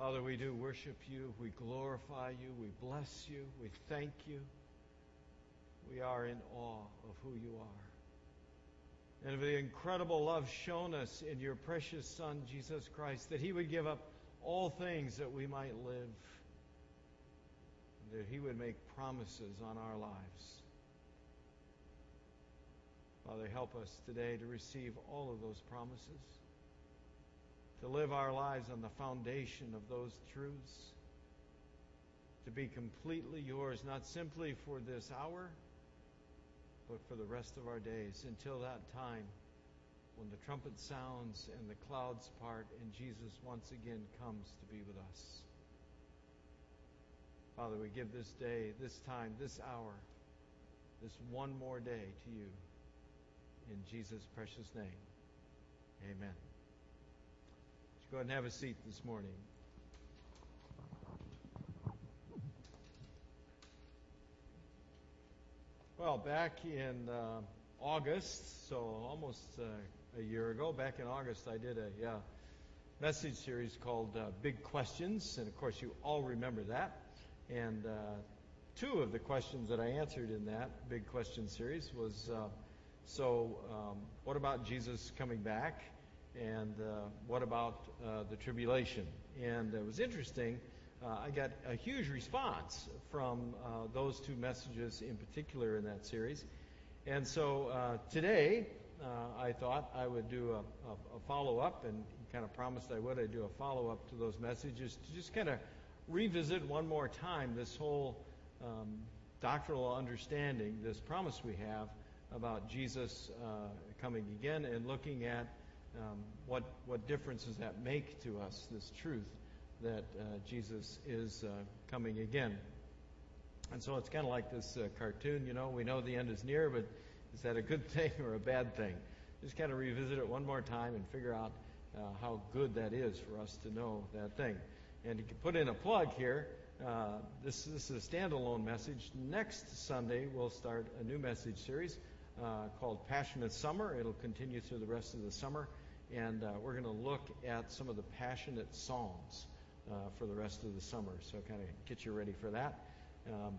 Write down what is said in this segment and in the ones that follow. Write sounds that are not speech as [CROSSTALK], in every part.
Father, we do worship you. We glorify you. We bless you. We thank you. We are in awe of who you are. And of the incredible love shown us in your precious Son, Jesus Christ, that he would give up all things that we might live, that he would make promises on our lives. Father, help us today to receive all of those promises, to live our lives on the foundation of those truths, to be completely yours, not simply for this hour, but for the rest of our days, until that time when the trumpet sounds and the clouds part and Jesus once again comes to be with us. Father, we give this day, this time, this hour, this one more day to you. In Jesus' precious name. Amen. Go ahead and have a seat this morning. Well, back in uh, August, so almost uh, a year ago, back in August, I did a uh, message series called uh, Big Questions, and of course, you all remember that. And uh, two of the questions that I answered in that Big Question series was so, um, what about Jesus coming back? And uh, what about uh, the tribulation? And it was interesting. Uh, I got a huge response from those two messages in particular in that series. And so today, I thought I would do a, a, a follow up and kind of promised I would. I'd do a follow up to those messages to just kind of revisit one more time this whole um, doctrinal understanding, this promise we have about Jesus uh, coming again and looking at um, what what difference does that make to us? This truth that uh, Jesus is uh, coming again. And so it's kind of like this uh, cartoon. You know, we know the end is near, but is that a good [LAUGHS] thing or a bad thing? Just kind of revisit it one more time and figure out uh, how good that is for us to know that thing. And to put in a plug here, uh, this, this is a standalone message. Next Sunday, we'll start a new message series called Passionate Summer. It'll continue through the rest of the summer. And uh, we're going to look at some of the passionate songs uh, for the rest of the summer. So, kind of get you ready for that. Um,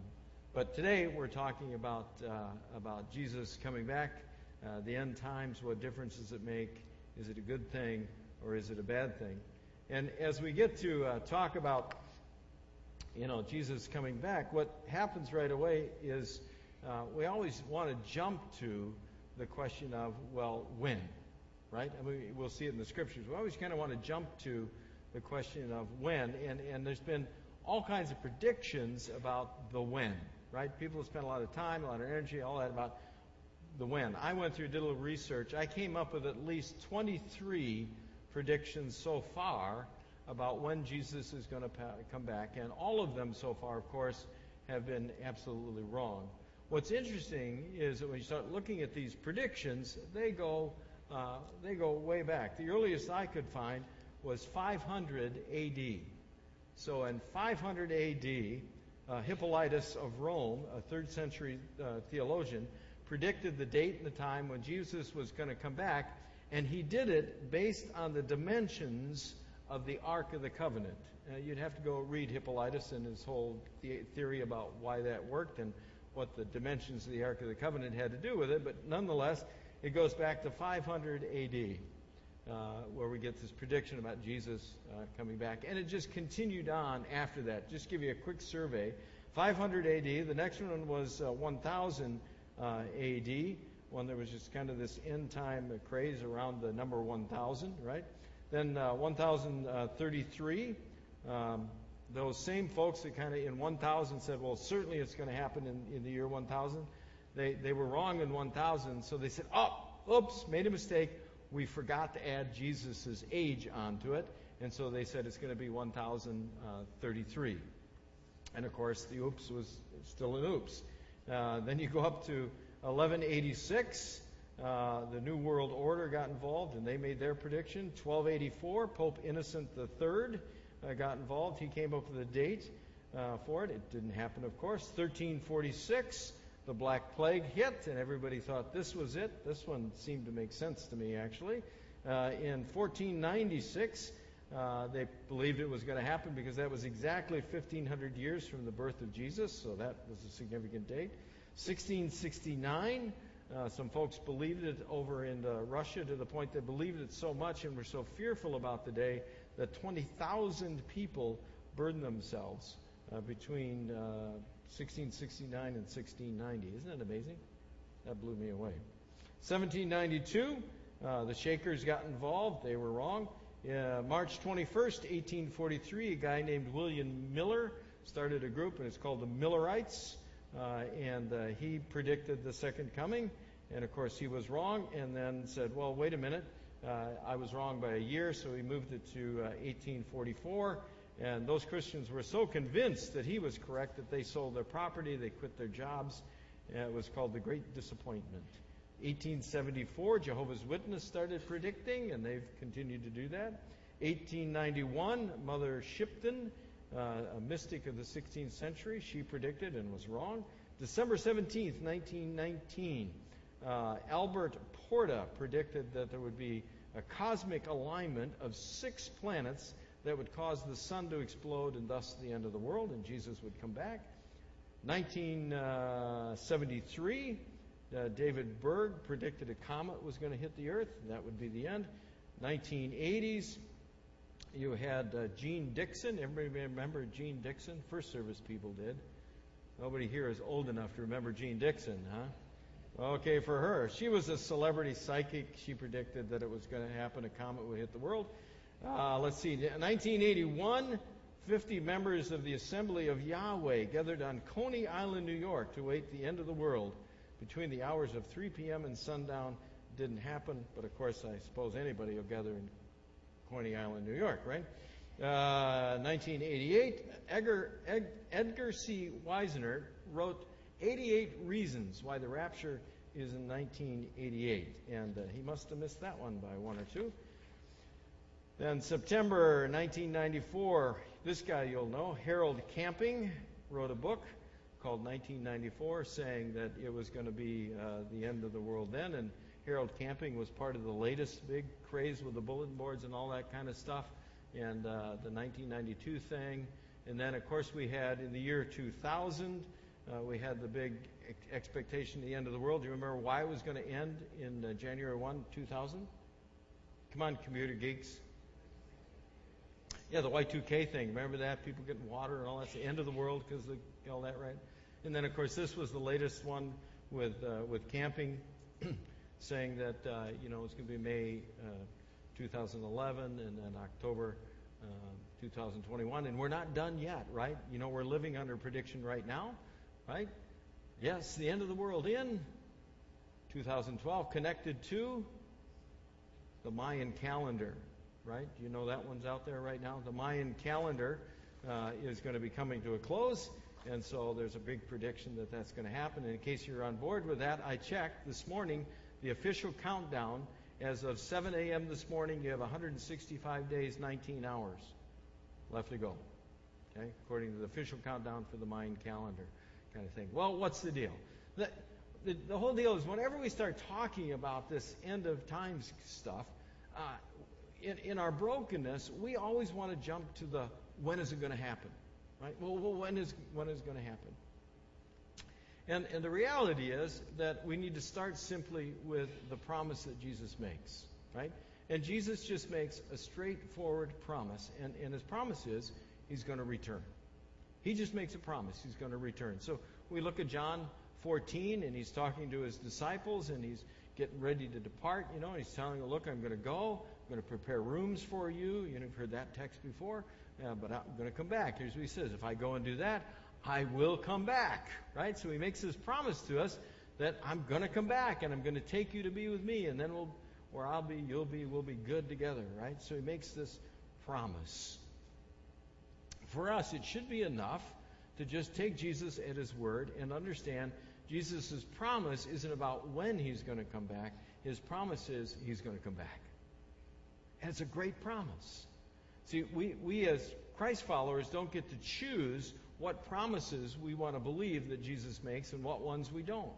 but today we're talking about uh, about Jesus coming back, uh, the end times. What difference does it make? Is it a good thing or is it a bad thing? And as we get to uh, talk about you know Jesus coming back, what happens right away is uh, we always want to jump to the question of, well, when, right? We'll see it in the scriptures. We always kind of want to jump to the question of when, and, and there's been all kinds of predictions about the when, right? People have spent a lot of time, a lot of energy, all that about the when. I went through, did a little research. I came up with at least 23 predictions so far about when Jesus is going to come back, and all of them so far, of course, have been absolutely wrong. What's interesting is that when you start looking at these predictions, they go uh, they go way back. The earliest I could find was 500 A.D. So in 500 A.D., uh, Hippolytus of Rome, a third century uh, theologian, predicted the date and the time when Jesus was going to come back, and he did it based on the dimensions of the Ark of the Covenant. Uh, you'd have to go read Hippolytus and his whole the- theory about why that worked and what the dimensions of the Ark of the Covenant had to do with it, but nonetheless, it goes back to 500 AD, uh, where we get this prediction about Jesus uh, coming back. And it just continued on after that. Just give you a quick survey. 500 AD, the next one was uh, 1000 uh, AD, when there was just kind of this end time craze around the number 1000, right? Then uh, 1033. Um, those same folks that kind of in 1000 said, well, certainly it's going to happen in, in the year 1000, they, they were wrong in 1000. So they said, oh, oops, made a mistake. We forgot to add Jesus' age onto it. And so they said it's going to be 1033. And of course, the oops was still an oops. Uh, then you go up to 1186. Uh, the New World Order got involved and they made their prediction. 1284, Pope Innocent III uh, got involved. He came up with a date uh, for it. It didn't happen, of course. 1346, the Black Plague hit, and everybody thought this was it. This one seemed to make sense to me, actually. Uh, in 1496, Uh, they believed it was going to happen because that was exactly 1,500 years from the birth of Jesus, so that was a significant date. 1669, uh, some folks believed it over in uh, Russia to the point they believed it so much and were so fearful about the day that 20,000 people burned themselves uh, between 1669 uh, and 1690. Isn't that amazing? That blew me away. 1792, uh, the Shakers got involved. They were wrong. Uh, March 21st, 1843, a guy named William Miller started a group, and it's called the Millerites. Uh, and uh, he predicted the second coming. And of course, he was wrong, and then said, Well, wait a minute. Uh, I was wrong by a year, so he moved it to 1844. Uh, and those Christians were so convinced that he was correct that they sold their property, they quit their jobs. it was called the Great Disappointment. 1874, Jehovah's Witness started predicting, and they've continued to do that. 1891, Mother Shipton, uh, a mystic of the 16th century, she predicted and was wrong. December 17th, 1919, uh, Albert Porta predicted that there would be a cosmic alignment of six planets that would cause the sun to explode and thus the end of the world, and Jesus would come back. 1973, uh, David Berg predicted a comet was going to hit the Earth. And that would be the end. 1980s, you had uh, Jeane Dixon. Everybody remember Jeane Dixon? First service people did. Nobody here is old enough to remember Jeane Dixon, huh? Okay, for her. She was a celebrity psychic. She predicted that it was going to happen. A comet would hit the world. Uh, let's see. 1981, 50 members of the Assembly of Yahweh gathered on Coney Island, New York, to wait the end of the world between the hours of 3 p.m. and sundown didn't happen, but of course, I suppose anybody will gather in Coney Island, New York, right? Uh, 1988, Edgar, Edgar C. Whisenant wrote 88 reasons why the rapture is in 1988, and uh, he must have missed that one by one or two. Then September 1994, this guy you'll know, Harold Camping, wrote a book called 1994, saying that it was going to be uh, the end of the world then. And Harold Camping was part of the latest big craze with the bulletin boards and all that kind of stuff, and uh, the 1992 thing. And then, of course, we had in the year 2000, uh, we had the big expectation the end of the world. Do you remember why it was going to end in uh, January 1, 2000? Come on, computer geeks. Yeah, the Y2K thing. Remember that? People getting water and all that's the end of the world because all that, right? And then, of course, this was the latest one with uh, with camping, [CLEARS THROAT] saying that uh, you know it's going to be May uh, 2011 and then October uh, 2021, and we're not done yet, right? You know, we're living under prediction right now, right? Yes, the end of the world in 2012, connected to the Mayan calendar, right? You know that one's out there right now. The Mayan calendar uh, is going to be coming to a close. And so there's a big prediction that that's going to happen. And in case you're on board with that, I checked this morning the official countdown. As of 7 a.m. this morning, you have 165 days, 19 hours left to go. Okay, according to the official countdown for the Mayan calendar, kind of thing. Well, what's the deal? The, the, the whole deal is whenever we start talking about this end of times stuff, uh, in, in our brokenness, we always want to jump to the when is it going to happen? Right? Well, well when is when is going to happen? And, and the reality is that we need to start simply with the promise that Jesus makes, right? And Jesus just makes a straightforward promise, and, and his promise is he's going to return. He just makes a promise he's going to return. So we look at John 14, and he's talking to his disciples, and he's getting ready to depart, you know, he's telling them, Look, I'm going to go, I'm going to prepare rooms for you. You know, you've heard that text before yeah, but I'm going to come back. Here's what he says If I go and do that, I will come back. Right? So he makes this promise to us that I'm going to come back and I'm going to take you to be with me, and then we'll, where I'll be, you'll be, we'll be good together. Right? So he makes this promise. For us, it should be enough to just take Jesus at his word and understand Jesus' promise isn't about when he's going to come back. His promise is he's going to come back. And it's a great promise. See, we, we as Christ followers don't get to choose what promises we want to believe that Jesus makes and what ones we don't.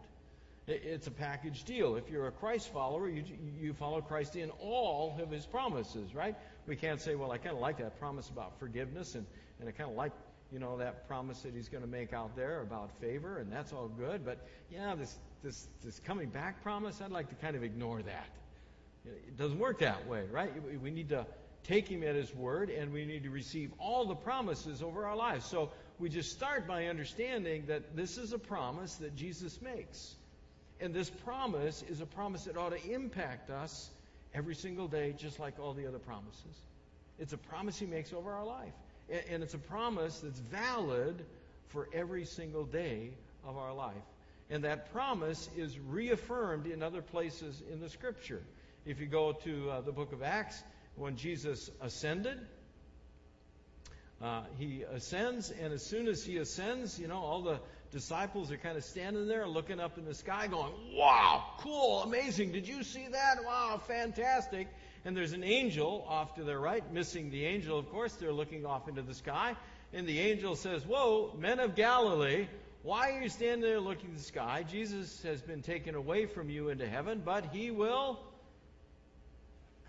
It's a package deal. If you're a Christ follower, you, you follow Christ in all of his promises, right? We can't say, well, I kind of like that promise about forgiveness, and, and I kind of like, you know, that promise that he's going to make out there about favor, and that's all good. But yeah, this, this, this coming back promise, I'd like to kind of ignore that. It doesn't work that way, right? We need to take him at his word, and we need to receive all the promises over our lives. So we just start by understanding that this is a promise that Jesus makes. And this promise is a promise that ought to impact us every single day, just like all the other promises. It's a promise he makes over our life. And it's a promise that's valid for every single day of our life. And that promise is reaffirmed in other places in the Scripture. If you go to uh, the book of Acts, when Jesus ascended, uh, he ascends, and as soon as he ascends, you know, all the disciples are kind of standing there looking up in the sky, going, Wow, cool, amazing. Did you see that? Wow, fantastic. And there's an angel off to their right, missing the angel, of course. They're looking off into the sky. And the angel says, Whoa, men of Galilee, why are you standing there looking at the sky? Jesus has been taken away from you into heaven, but he will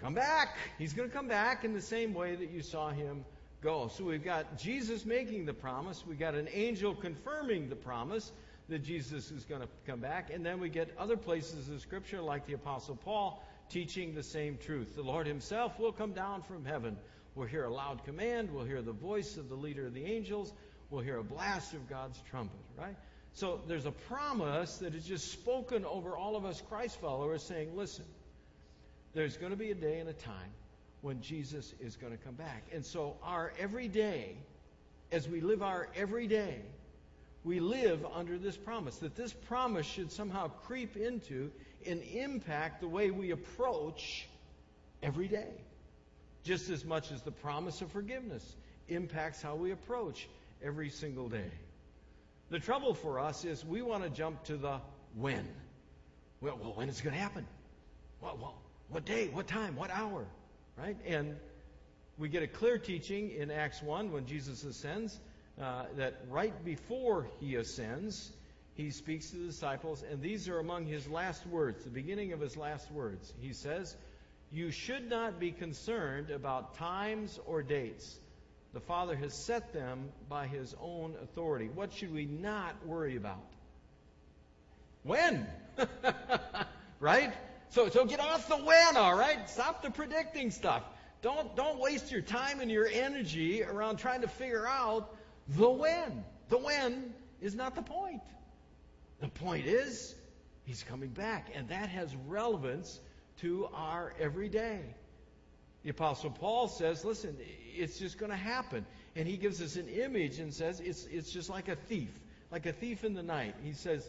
come back. He's going to come back in the same way that you saw him go. So we've got Jesus making the promise, we've got an angel confirming the promise that Jesus is going to come back, and then we get other places of Scripture, like the Apostle Paul, teaching the same truth. The Lord Himself will come down from heaven. We'll hear a loud command, we'll hear the voice of the leader of the angels, we'll hear a blast of God's trumpet, right? So there's a promise that is just spoken over all of us Christ followers saying, listen, there's going to be a day and a time when Jesus is going to come back. And so, our everyday, as we live our everyday, we live under this promise that this promise should somehow creep into and impact the way we approach every day. Just as much as the promise of forgiveness impacts how we approach every single day. The trouble for us is we want to jump to the when. Well, well when is it going to happen? Well, well, what day? What time? What hour? Right? And we get a clear teaching in Acts 1 when Jesus ascends uh, that right before he ascends, he speaks to the disciples, and these are among his last words, the beginning of his last words. He says, You should not be concerned about times or dates. The Father has set them by his own authority. What should we not worry about? When? [LAUGHS] right? So, so get off the when, all right? Stop the predicting stuff. Don't, don't waste your time and your energy around trying to figure out the when. The when is not the point. The point is, he's coming back, and that has relevance to our everyday. The Apostle Paul says, listen, it's just going to happen. And he gives us an image and says it's, it's just like a thief, like a thief in the night. He says,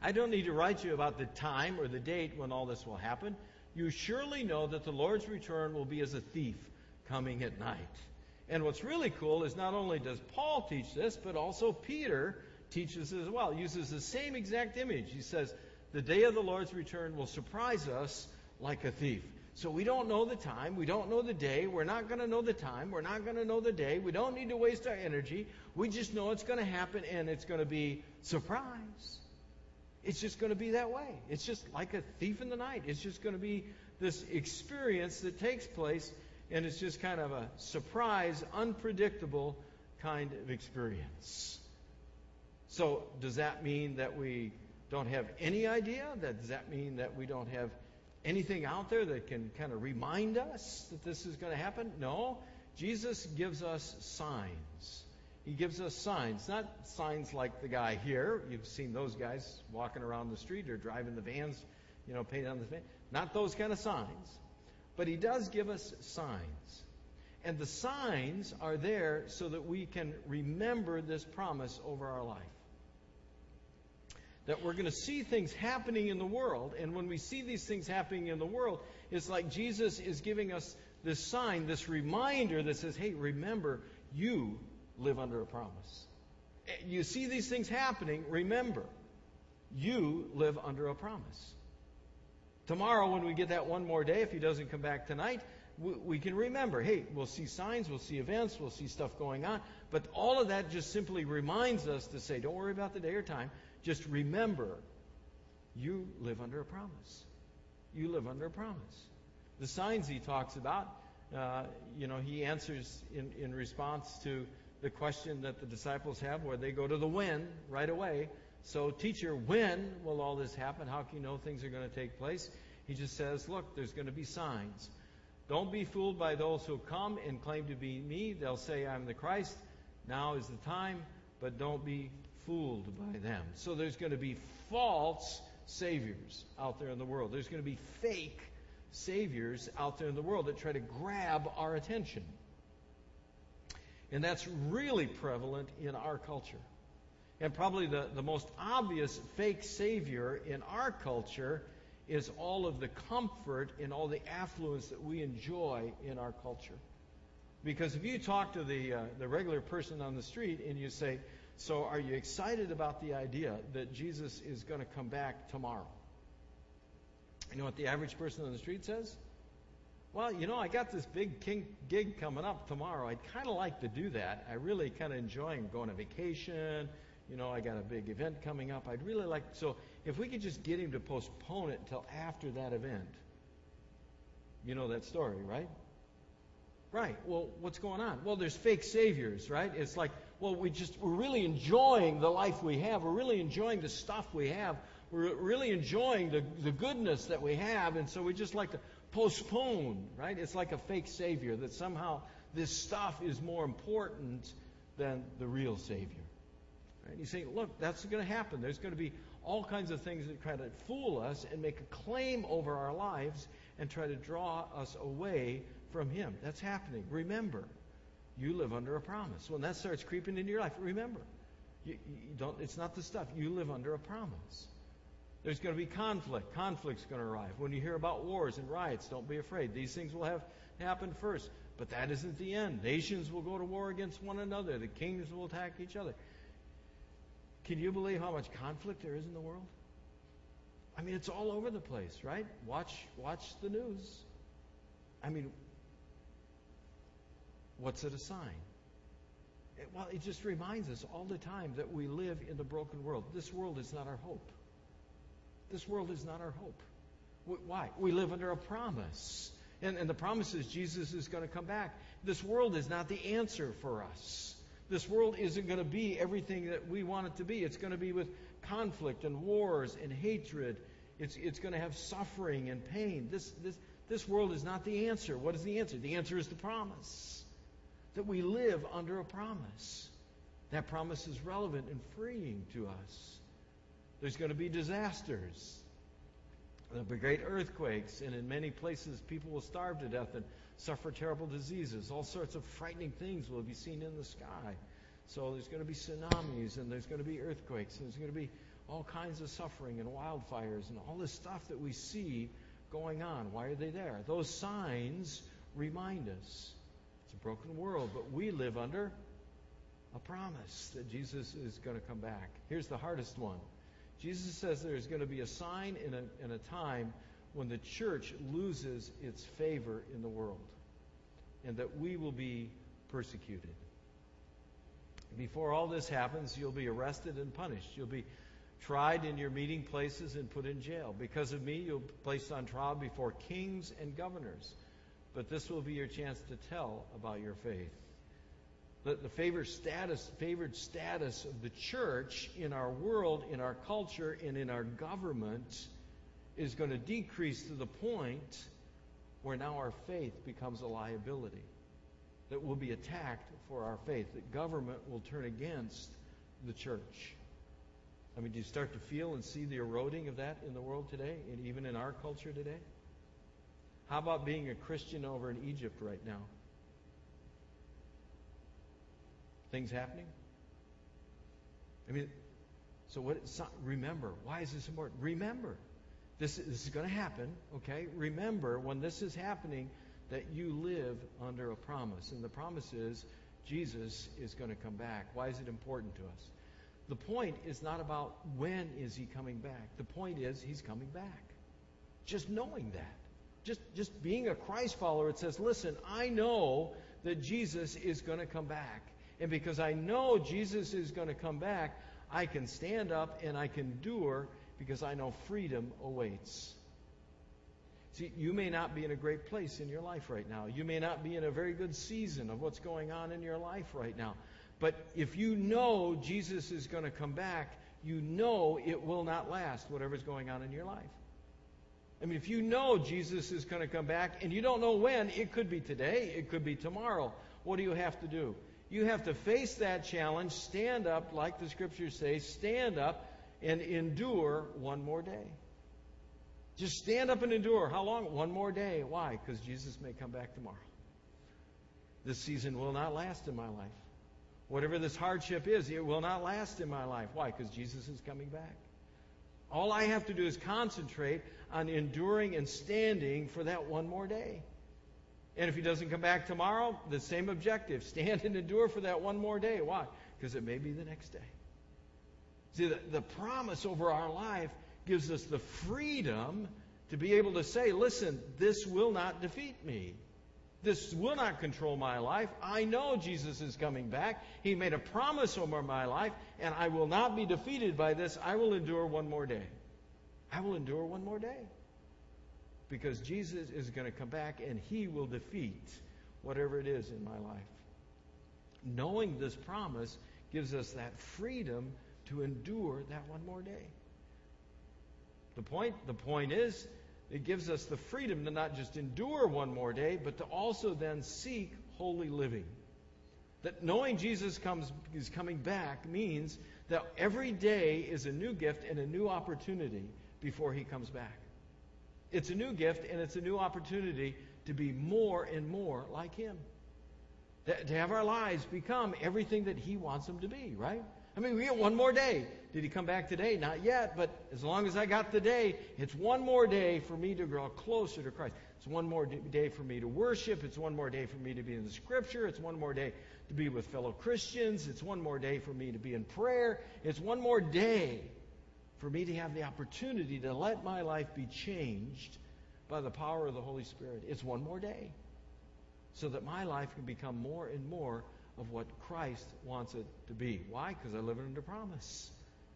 I don't need to write you about the time or the date when all this will happen. You surely know that the Lord's return will be as a thief coming at night. And what's really cool is not only does Paul teach this, but also Peter teaches as well. Uses the same exact image. He says, The day of the Lord's return will surprise us like a thief. So we don't know the time. We don't know the day. We're not going to know the time. We're not going to know the day. We don't need to waste our energy. We just know it's going to happen and it's going to be surprise. It's just going to be that way. It's just like a thief in the night. It's just going to be this experience that takes place, and it's just kind of a surprise, unpredictable kind of experience. So, does that mean that we don't have any idea? Does that mean that we don't have anything out there that can kind of remind us that this is going to happen? No. Jesus gives us signs. He gives us signs, not signs like the guy here. You've seen those guys walking around the street or driving the vans, you know, painted on the van. Not those kind of signs. But he does give us signs. And the signs are there so that we can remember this promise over our life. That we're going to see things happening in the world, and when we see these things happening in the world, it's like Jesus is giving us this sign, this reminder that says, hey, remember, you live under a promise. You see these things happening, remember, you live under a promise. Tomorrow, when we get that one more day, if he doesn't come back tonight, we, can remember hey, we'll see signs, we'll see events, we'll see stuff going on. But all of that just simply reminds us to say, don't worry about the day or time. Just remember, you live under a promise. You live under a promise. The signs he talks about uh, you know, he answers in, in response to the question that the disciples have, where they go to the when right away. So, teacher, when will all this happen? How can you know things are going to take place? He just says, look, there's going to be signs. Don't be fooled by those who come and claim to be me. They'll say, I'm the Christ. Now is the time, but don't be fooled by them. So there's going to be false saviors out there in the world. There's going to be fake saviors out there in the world that try to grab our attention. And that's really prevalent in our culture. And probably the, the most obvious fake savior in our culture is all of the comfort and all the affluence that we enjoy in our culture. Because if you talk to the, uh, the regular person on the street and you say, So are you excited about the idea that Jesus is going to come back tomorrow? You know what the average person on the street says? Well, you know, I got this big gig coming up tomorrow. I'd kind of like to do that. I really kind of enjoy going on vacation. You know, I got a big event coming up. I'd really like. So, if we could just get him to postpone it until after that event. You know that story, right? Right. Well, what's going on? Well, there's fake saviors, right? It's like, well, we just we're really enjoying the life we have. We're really enjoying the stuff we have. We're really enjoying the, the goodness that we have, and so we just like to postpone, right? It's like a fake Savior that somehow this stuff is more important than the real Savior. Right? You say, look, that's going to happen. There's going to be all kinds of things that try to fool us and make a claim over our lives and try to draw us away from Him. That's happening. Remember, you live under a promise. When that starts creeping into your life, remember, you, you don't. It's not the stuff. You live under a promise. There's going to be conflict. Conflict's going to arrive. When you hear about wars and riots, don't be afraid. These things will have happen first. But that isn't the end. Nations will go to war against one another. The kings will attack each other. Can you believe how much conflict there is in the world? I mean, it's all over the place, right? Watch, watch the news. I mean, what's it a sign? It, well, it just reminds us all the time that we live in the broken world. This world is not our hope. This world is not our hope. Why? We live under a promise. And, and the promise is Jesus is going to come back. This world is not the answer for us. This world isn't going to be everything that we want it to be. It's going to be with conflict and wars and hatred. It's, it's going to have suffering and pain. This, this, this world is not the answer. What is the answer? The answer is the promise. That we live under a promise. That promise is relevant and freeing to us. There's going to be disasters. There'll be great earthquakes, and in many places, people will starve to death and suffer terrible diseases. All sorts of frightening things will be seen in the sky. So there's going to be tsunamis, and there's going to be earthquakes, and there's going to be all kinds of suffering and wildfires and all this stuff that we see going on. Why are they there? Those signs remind us it's a broken world, but we live under a promise that Jesus is going to come back. Here's the hardest one Jesus says there's going to be a sign in a, in a time when the church loses its favor in the world and that we will be persecuted. Before all this happens, you'll be arrested and punished. You'll be tried in your meeting places and put in jail. Because of me, you'll be placed on trial before kings and governors. But this will be your chance to tell about your faith the, the favored status, favored status of the church in our world, in our culture, and in our government is going to decrease to the point where now our faith becomes a liability. That we'll be attacked for our faith. That government will turn against the church. I mean, do you start to feel and see the eroding of that in the world today, and even in our culture today? How about being a Christian over in Egypt right now? things happening? I mean, so what? Remember. Why is this important? Remember. This, this is going to happen, okay? Remember when this is happening that you live under a promise. And the promise is Jesus is going to come back. Why is it important to us? The point is not about when is he coming back. The point is he's coming back. Just knowing that. Just, just being a Christ follower, it says, listen, I know that Jesus is going to come back. And because I know Jesus is going to come back, I can stand up and I can endure because I know freedom awaits. See, you may not be in a great place in your life right now. You may not be in a very good season of what's going on in your life right now. But if you know Jesus is going to come back, you know it will not last, whatever's going on in your life. I mean, if you know Jesus is going to come back and you don't know when, it could be today, it could be tomorrow. What do you have to do? You have to face that challenge, stand up, like the scriptures say, stand up and endure one more day. Just stand up and endure. How long? One more day. Why? Because Jesus may come back tomorrow. This season will not last in my life. Whatever this hardship is, it will not last in my life. Why? Because Jesus is coming back. All I have to do is concentrate on enduring and standing for that one more day. And if he doesn't come back tomorrow, the same objective stand and endure for that one more day. Why? Because it may be the next day. See, the, the promise over our life gives us the freedom to be able to say, listen, this will not defeat me. This will not control my life. I know Jesus is coming back. He made a promise over my life, and I will not be defeated by this. I will endure one more day. I will endure one more day. Because Jesus is going to come back and he will defeat whatever it is in my life. Knowing this promise gives us that freedom to endure that one more day. The point, the point is, it gives us the freedom to not just endure one more day, but to also then seek holy living. That knowing Jesus comes, is coming back means that every day is a new gift and a new opportunity before he comes back. It's a new gift and it's a new opportunity to be more and more like him. To have our lives become everything that he wants them to be, right? I mean, we get one more day. Did he come back today? Not yet, but as long as I got the day, it's one more day for me to grow closer to Christ. It's one more day for me to worship. It's one more day for me to be in the Scripture. It's one more day to be with fellow Christians. It's one more day for me to be in prayer. It's one more day for me to have the opportunity to let my life be changed by the power of the Holy Spirit. It's one more day so that my life can become more and more of what Christ wants it to be. Why? Because I live under promise.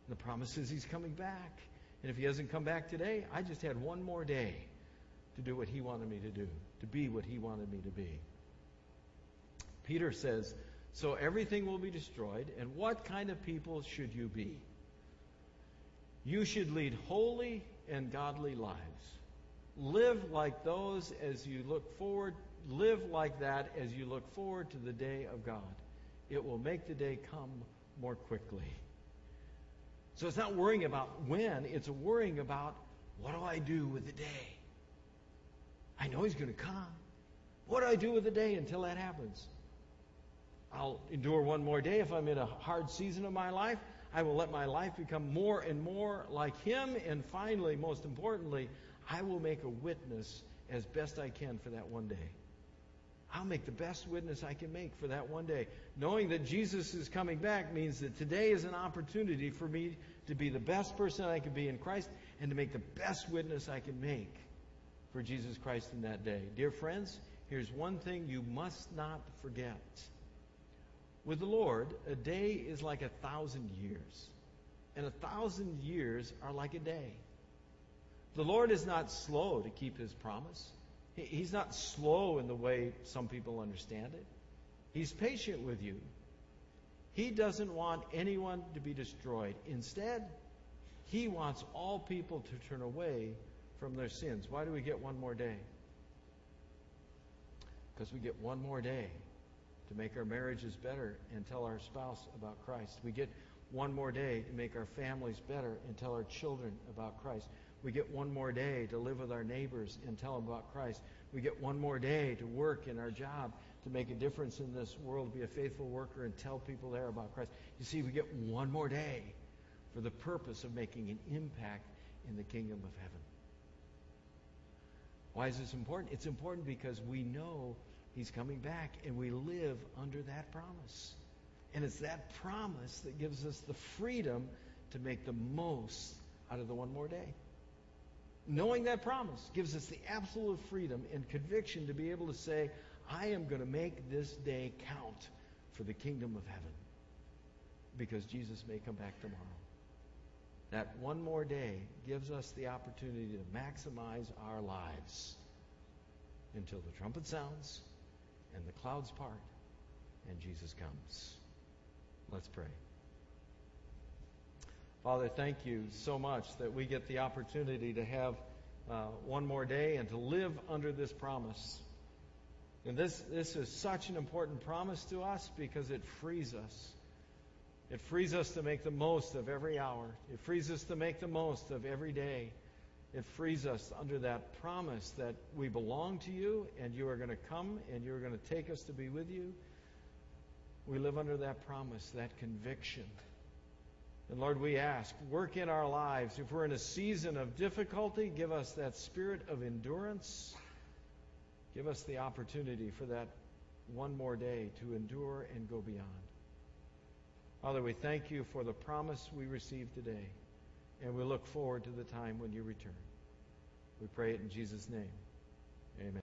And The promise is He's coming back. And if He hasn't come back today, I just had one more day to do what He wanted me to do, to be what He wanted me to be. Peter says, So everything will be destroyed, and what kind of people should you be? You should lead holy and godly lives. Live like those as you look forward live like that as you look forward to the day of God. It will make the day come more quickly. So it's not worrying about when, it's worrying about what do I do with the day? I know He's going to come. What do I do with the day until that happens? I'll endure one more day if I'm in a hard season of my life. I will let my life become more and more like Him. And finally, most importantly, I will make a witness as best I can for that one day. I'll make the best witness I can make for that one day. Knowing that Jesus is coming back means that today is an opportunity for me to be the best person I can be in Christ and to make the best witness I can make for Jesus Christ in that day. Dear friends, here's one thing you must not forget. With the Lord, a day is like a thousand years, and a thousand years are like a day. The Lord is not slow to keep his promise. He's not slow in the way some people understand it. He's patient with you. He doesn't want anyone to be destroyed. Instead, he wants all people to turn away from their sins. Why do we get one more day? Because we get one more day to make our marriages better and tell our spouse about Christ. We get one more day to make our families better and tell our children about Christ. We get one more day to live with our neighbors and tell them about Christ. We get one more day to work in our job to make a difference in this world, be a faithful worker, and tell people there about Christ. You see, we get one more day for the purpose of making an impact in the kingdom of heaven. Why is this important? It's important because we know He's coming back and we live under that promise. And it's that promise that gives us the freedom to make the most out of the one more day. Knowing that promise gives us the absolute freedom and conviction to be able to say, I am going to make this day count for the kingdom of heaven because Jesus may come back tomorrow. that one more day gives us the opportunity to maximize our lives until the trumpet sounds and the clouds part and Jesus comes. Let's pray. Father, thank you so much that we get the opportunity to have uh, one more day and to live under this promise. And this, this is such an important promise to us because it frees us. It frees us to make the most of every hour. It frees us to make the most of every day. It frees us under that promise that we belong to you and you are going to come and you're going to take us to be with you. We live under that promise, that conviction. And Lord, we ask, work in our lives. If we're in a season of difficulty, give us that spirit of endurance. Give us the opportunity for that one more day to endure and go beyond. Father, we thank you for the promise we received today, and we look forward to the time when you return. We pray it in Jesus' name. Amen.